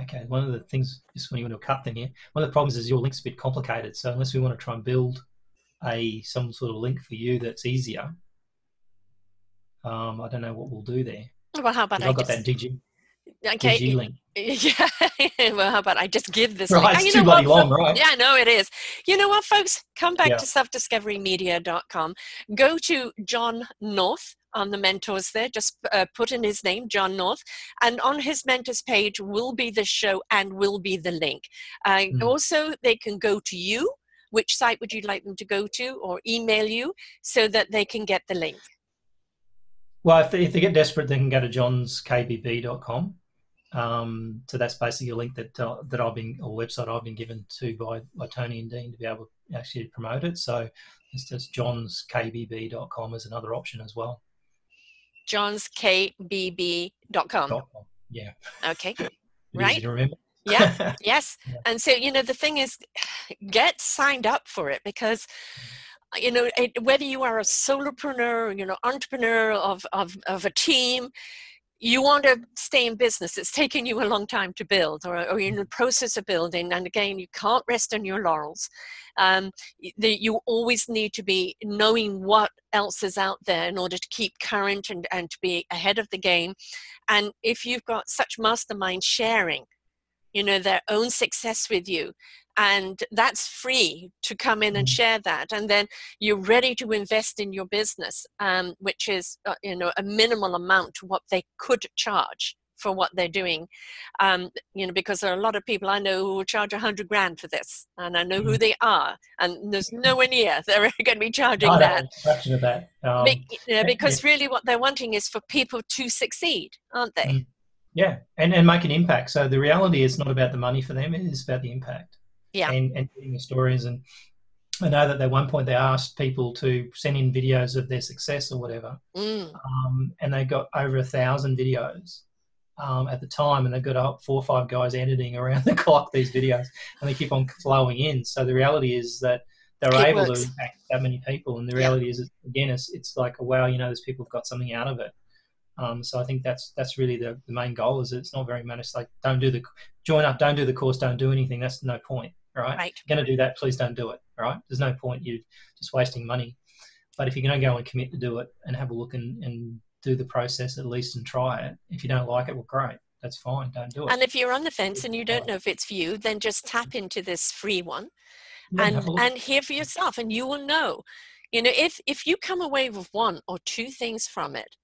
okay, one of the things, just when you want to cut them here, one of the problems is your link's a bit complicated. So unless we want to try and build a some sort of link for you that's easier, um, I don't know what we'll do there. Well, how about I have got just... that DG, okay. [laughs] Yeah. well, how about I just give this right? It's too bloody long, right? Yeah, no, it is. You know what, folks? Come back yeah. to selfdiscoverymedia.com. Go to John North on the mentors there. Just uh, put in his name, John North, and on his mentors page will be the show and will be the link. Uh, mm. Also, they can go to you. Which site would you like them to go to, or email you so that they can get the link? Well, if they, if they get desperate, they can go to johnskbb.com Um, so that's basically a link that uh, that I've been or website I've been given to by, by Tony and Dean to be able to actually promote it. So it's just johnskbb.com is another option as well. johnskbb.com. Yeah. Okay. [laughs] right. to remember. yeah. [laughs] Yes. Yeah. And so you know the thing is, get signed up for it because you know it, whether you are a solopreneur, you know, entrepreneur of of of a team you want to stay in business it's taken you a long time to build or, or you're in the process of building and again you can't rest on your laurels. Um, the, you always need to be knowing what else is out there in order to keep current and, and to be ahead of the game. And if you've got such mastermind sharing you know their own success with you and that's free to come in and mm-hmm. share that and then you're ready to invest in your business um, which is uh, you know a minimal amount to what they could charge for what they're doing um, you know because there are a lot of people i know who will charge a hundred grand for this and i know who mm-hmm. they are and there's nowhere near they're [laughs] going to be charging oh, that, of that. Um, be, you know, because really what they're wanting is for people to succeed aren't they mm. Yeah and, and make an impact so the reality is not about the money for them it is about the impact yeah. and, and getting the stories. And I know that at one point they asked people to send in videos of their success or whatever, mm. um, and they got over a thousand videos. Um, at the time, and they've got four or five guys editing around [laughs] the clock these videos, and they keep on flowing in. So the reality is that they're it able works. to impact that many people, and the reality yeah. is, again, it's, it's like, wow, you know, those people have got something out of it. Um, so I think that's that's really the, the main goal. Is it's not very much like don't do the join up, don't do the course, don't do anything. That's no point right? right. You're going to do that, please don't do it, right? There's no point You're just wasting money. But if you're going to go and commit to do it and have a look and, and do the process at least and try it, if you don't like it, well, great. That's fine. Don't do it. And if you're on the fence and you don't know if it's for you, then just tap into this free one and, and hear for yourself and you will know. You know, if if you come away with one or two things from it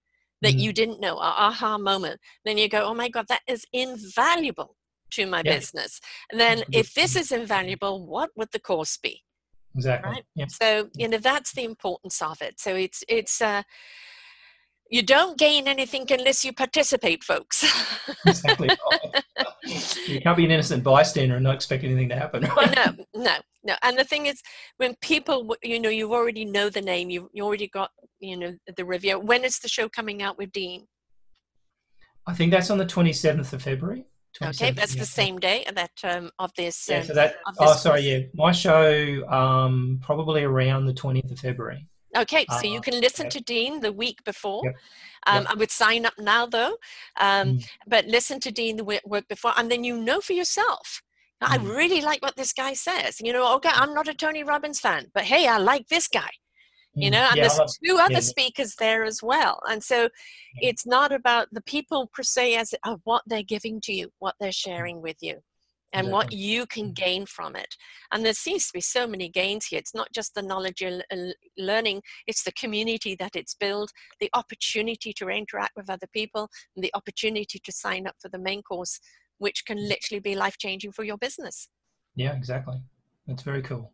that mm. you didn't know, a aha moment, then you go, oh my God, that is invaluable to my yeah. business. And then if this is invaluable, what would the course be? Exactly. Right. Yeah. So you know that's the importance of it. So it's it's uh, you don't gain anything unless you participate, folks. exactly. [laughs] you can't be an innocent bystander and not expect anything to happen. Right? Well, no, no, no. And the thing is, when people, you know, you already know the name, you you already got, you know, the review. When is the show coming out with Dean? I think that's on the twenty seventh of February. Okay, that's the same day that um, of this. Yeah, um, so that. oh, sorry. Yeah, my show um, probably around the twentieth of February. Okay, so uh, you can listen to Dean the week before. Yep. Um, yep. I would sign up now though, um, mm. but listen to Dean the week before, and then you know for yourself. Mm. I really like what this guy says. You know, okay, I'm not a Tony Robbins fan, but hey, I like this guy you mm, know and yeah, there's two other yeah. speakers there as well and so it's not about the people per se as of what they're giving to you what they're mm. sharing with you and exactly. what you can gain from it. And there seems to be so many gains here. It's not just the knowledge you're uh, learning it's the community that it's built the opportunity to interact with other people and the opportunity to sign up for the main course which can literally be life changing for your business. Yeah exactly. That's very cool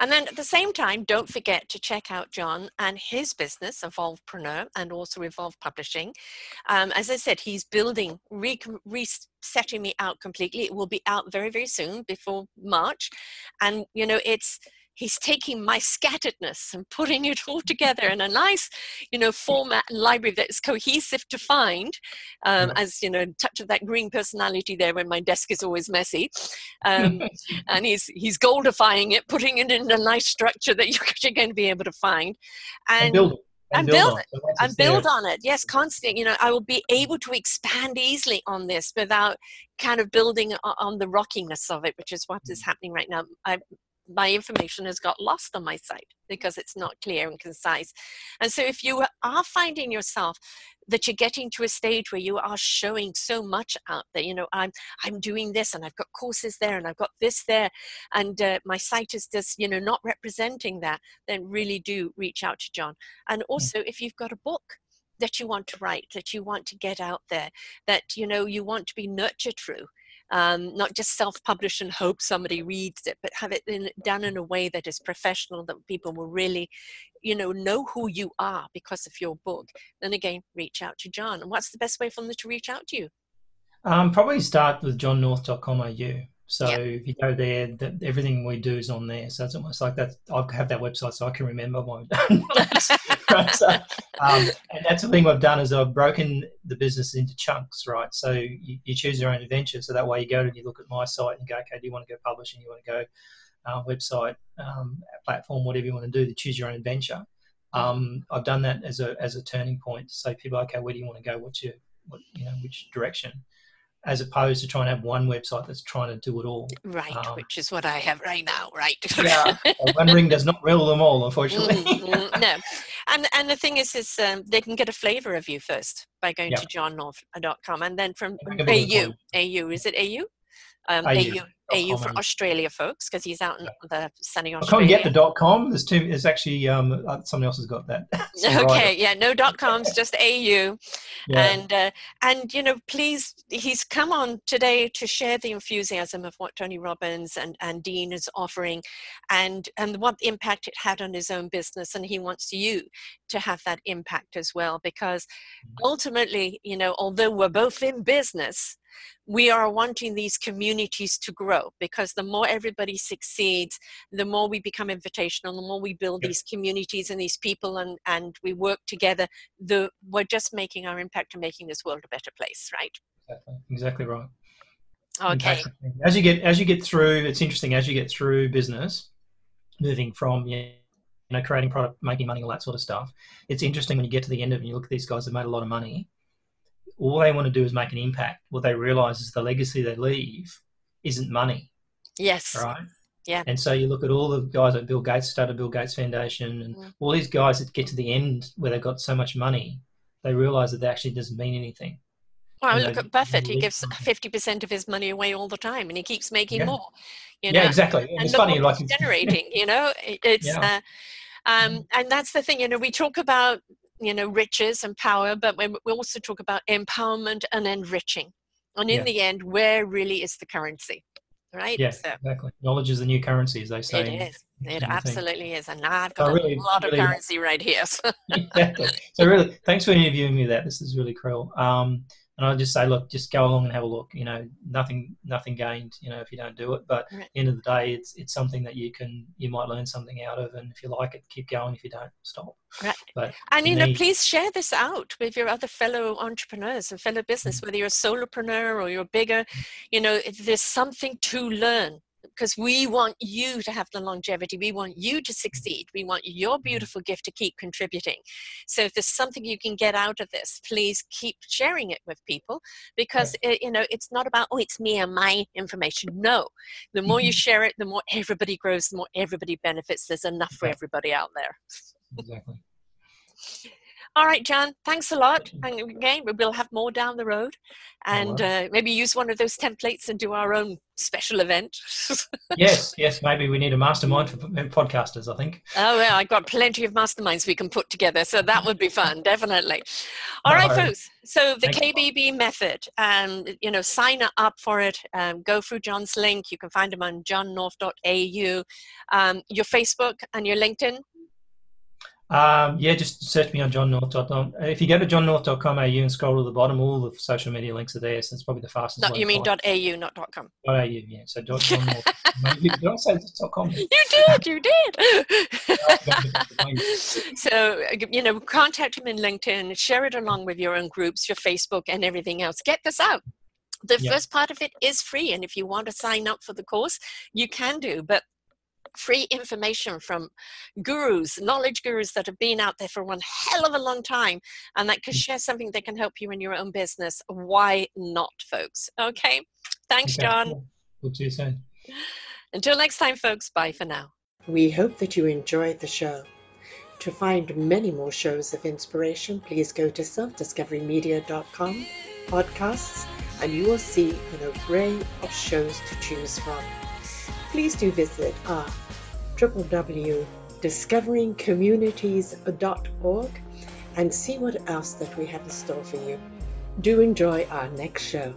and then at the same time, don't forget to check out John and his business, Evolvepreneur, and also Evolve Publishing. Um, as I said, he's building, re- resetting me out completely. It will be out very, very soon before March. And, you know, it's he's taking my scatteredness and putting it all [laughs] together in a nice you know format and library that's cohesive to find um, as you know touch of that green personality there when my desk is always messy um, [laughs] and he's he's goldifying it putting it in a nice structure that [laughs] you're going to be able to find and, and build and, build, it and build there. on it yes constant you know i will be able to expand easily on this without kind of building on the rockiness of it which is what is mm. happening right now i my information has got lost on my site because it's not clear and concise. And so if you are finding yourself that you're getting to a stage where you are showing so much out there, you know, I'm I'm doing this and I've got courses there and I've got this there, and uh, my site is just you know not representing that, then really do reach out to John. And hmm. also if you've got a book that you want to write, that you want to get out there, that you know you want to be nurtured through um, not just self-publish and hope somebody reads it, but have it in, done in a way that is professional, that people will really, you know, know who you are because of your book. Then again, reach out to John. And what's the best way for them to reach out to you? Um, probably start with johnnorth.com.au. So if you go there, the, everything we do is on there. So it's almost like that. I have that website so I can remember done. [laughs] [laughs] [laughs] right? so, um, and that's the thing I've done is I've broken the business into chunks, right? So you, you, choose your own adventure. So that way you go and you look at my site and go, okay, do you want to go publishing? You want to go uh, website, um, platform, whatever you want to do to choose your own adventure. Um, I've done that as a as a turning point to say people, okay, where do you want to go? What's your what, you know which direction? as opposed to trying to have one website that's trying to do it all. Right, um, which is what I have right now, right? yeah, [laughs] one ring does not rule them all, unfortunately. mm, no, and and the thing is, is um, they can get a flavour of you first by going yep. to johnnorth.com, and then from AU, AU, is it AU? Um, AU. AU AU for Australia folks because he's out in the sunny Australia. I can't get the dot com. There's two. There's actually um, uh, someone else has got that. [laughs] [laughs] okay, yeah, no dot coms, just AU, yeah. and uh, and you know, please, he's come on today to share the enthusiasm of what Tony Robbins and and Dean is offering, and and what impact it had on his own business, and he wants you to have that impact as well because mm-hmm. ultimately, you know, although we're both in business we are wanting these communities to grow because the more everybody succeeds, the more we become invitational, the more we build these communities and these people and, and we work together, the, we're just making our impact and making this world a better place, right? Exactly, exactly right. Okay. As you get as you get through, it's interesting as you get through business, moving from you know creating product, making money, all that sort of stuff. It's interesting when you get to the end of it and you look at these guys that made a lot of money, all they want to do is make an impact. What they realize is the legacy they leave isn't money. Yes. Right. Yeah. And so you look at all the guys that Bill Gates started Bill Gates Foundation and mm. all these guys that get to the end where they've got so much money, they realize that that actually doesn't mean anything. Well, look at Buffett. He gives fifty percent of his money away all the time, and he keeps making yeah. more. You know? Yeah, exactly. And, and it's funny, like generating. You know, [laughs] it's yeah. uh, um, and that's the thing. You know, we talk about you know riches and power but we also talk about empowerment and enriching and in yeah. the end where really is the currency right? Yeah so, exactly. Knowledge is the new currency as they say it is. it absolutely is. And i've got really, a lot really, of currency right here. So. [laughs] [laughs] exactly. So really thanks for interviewing me that this is really cool um, and I just say, look, just go along and have a look. You know, nothing, nothing gained. You know, if you don't do it. But right. at the end of the day, it's it's something that you can, you might learn something out of, and if you like it, keep going. If you don't, stop. Right. But and you know, please share this out with your other fellow entrepreneurs and fellow business, mm-hmm. whether you're a solopreneur or you're bigger. You know, there's something to learn because we want you to have the longevity. We want you to succeed. We want your beautiful gift to keep contributing. So if there's something you can get out of this, please keep sharing it with people because it, you know it's not about oh it's me and my information. No, the more you mm-hmm. share it, the more everybody grows, the more everybody benefits. There's enough for everybody out there. Exactly. All right, John, thanks a lot. And again, we'll have more down the road and uh, maybe use one of those templates and do our own special event. [laughs] yes, yes, maybe we need a mastermind for podcasters, I think. Oh, yeah, I've got plenty of masterminds we can put together, so that would be fun, definitely. All right, folks. So the KBB method, um, you know, sign up for it. Um, go through John's link. You can find him on johnnorth.au. Um, your Facebook and your LinkedIn, um, yeah, just search me on johnnorth.com. If you go to johnnorth.com.au and scroll to the bottom, all the social media links are there. So it's probably the fastest. No, you mean .au, not dot .com. .au, yeah. So dot [laughs] .com. did I say dot .com? You did, you did. [laughs] so, you know, contact him in LinkedIn, share it along with your own groups, your Facebook and everything else. Get this out the yeah. first part of it is free and if you want to sign up for the course you can do but free information from gurus, knowledge gurus that have been out there for one hell of a long time and that can mm. share something that can help you in your own business. Why not, folks? Okay. Thanks, okay. John. We'll see you soon. Until next time, folks. Bye for now. We hope that you enjoyed the show. To find many more shows of inspiration, please go to selfdiscoverymedia.com podcasts and you will see an array of shows to choose from. Please do visit our www.discoveringcommunities.org and see what else that we have in store for you. Do enjoy our next show.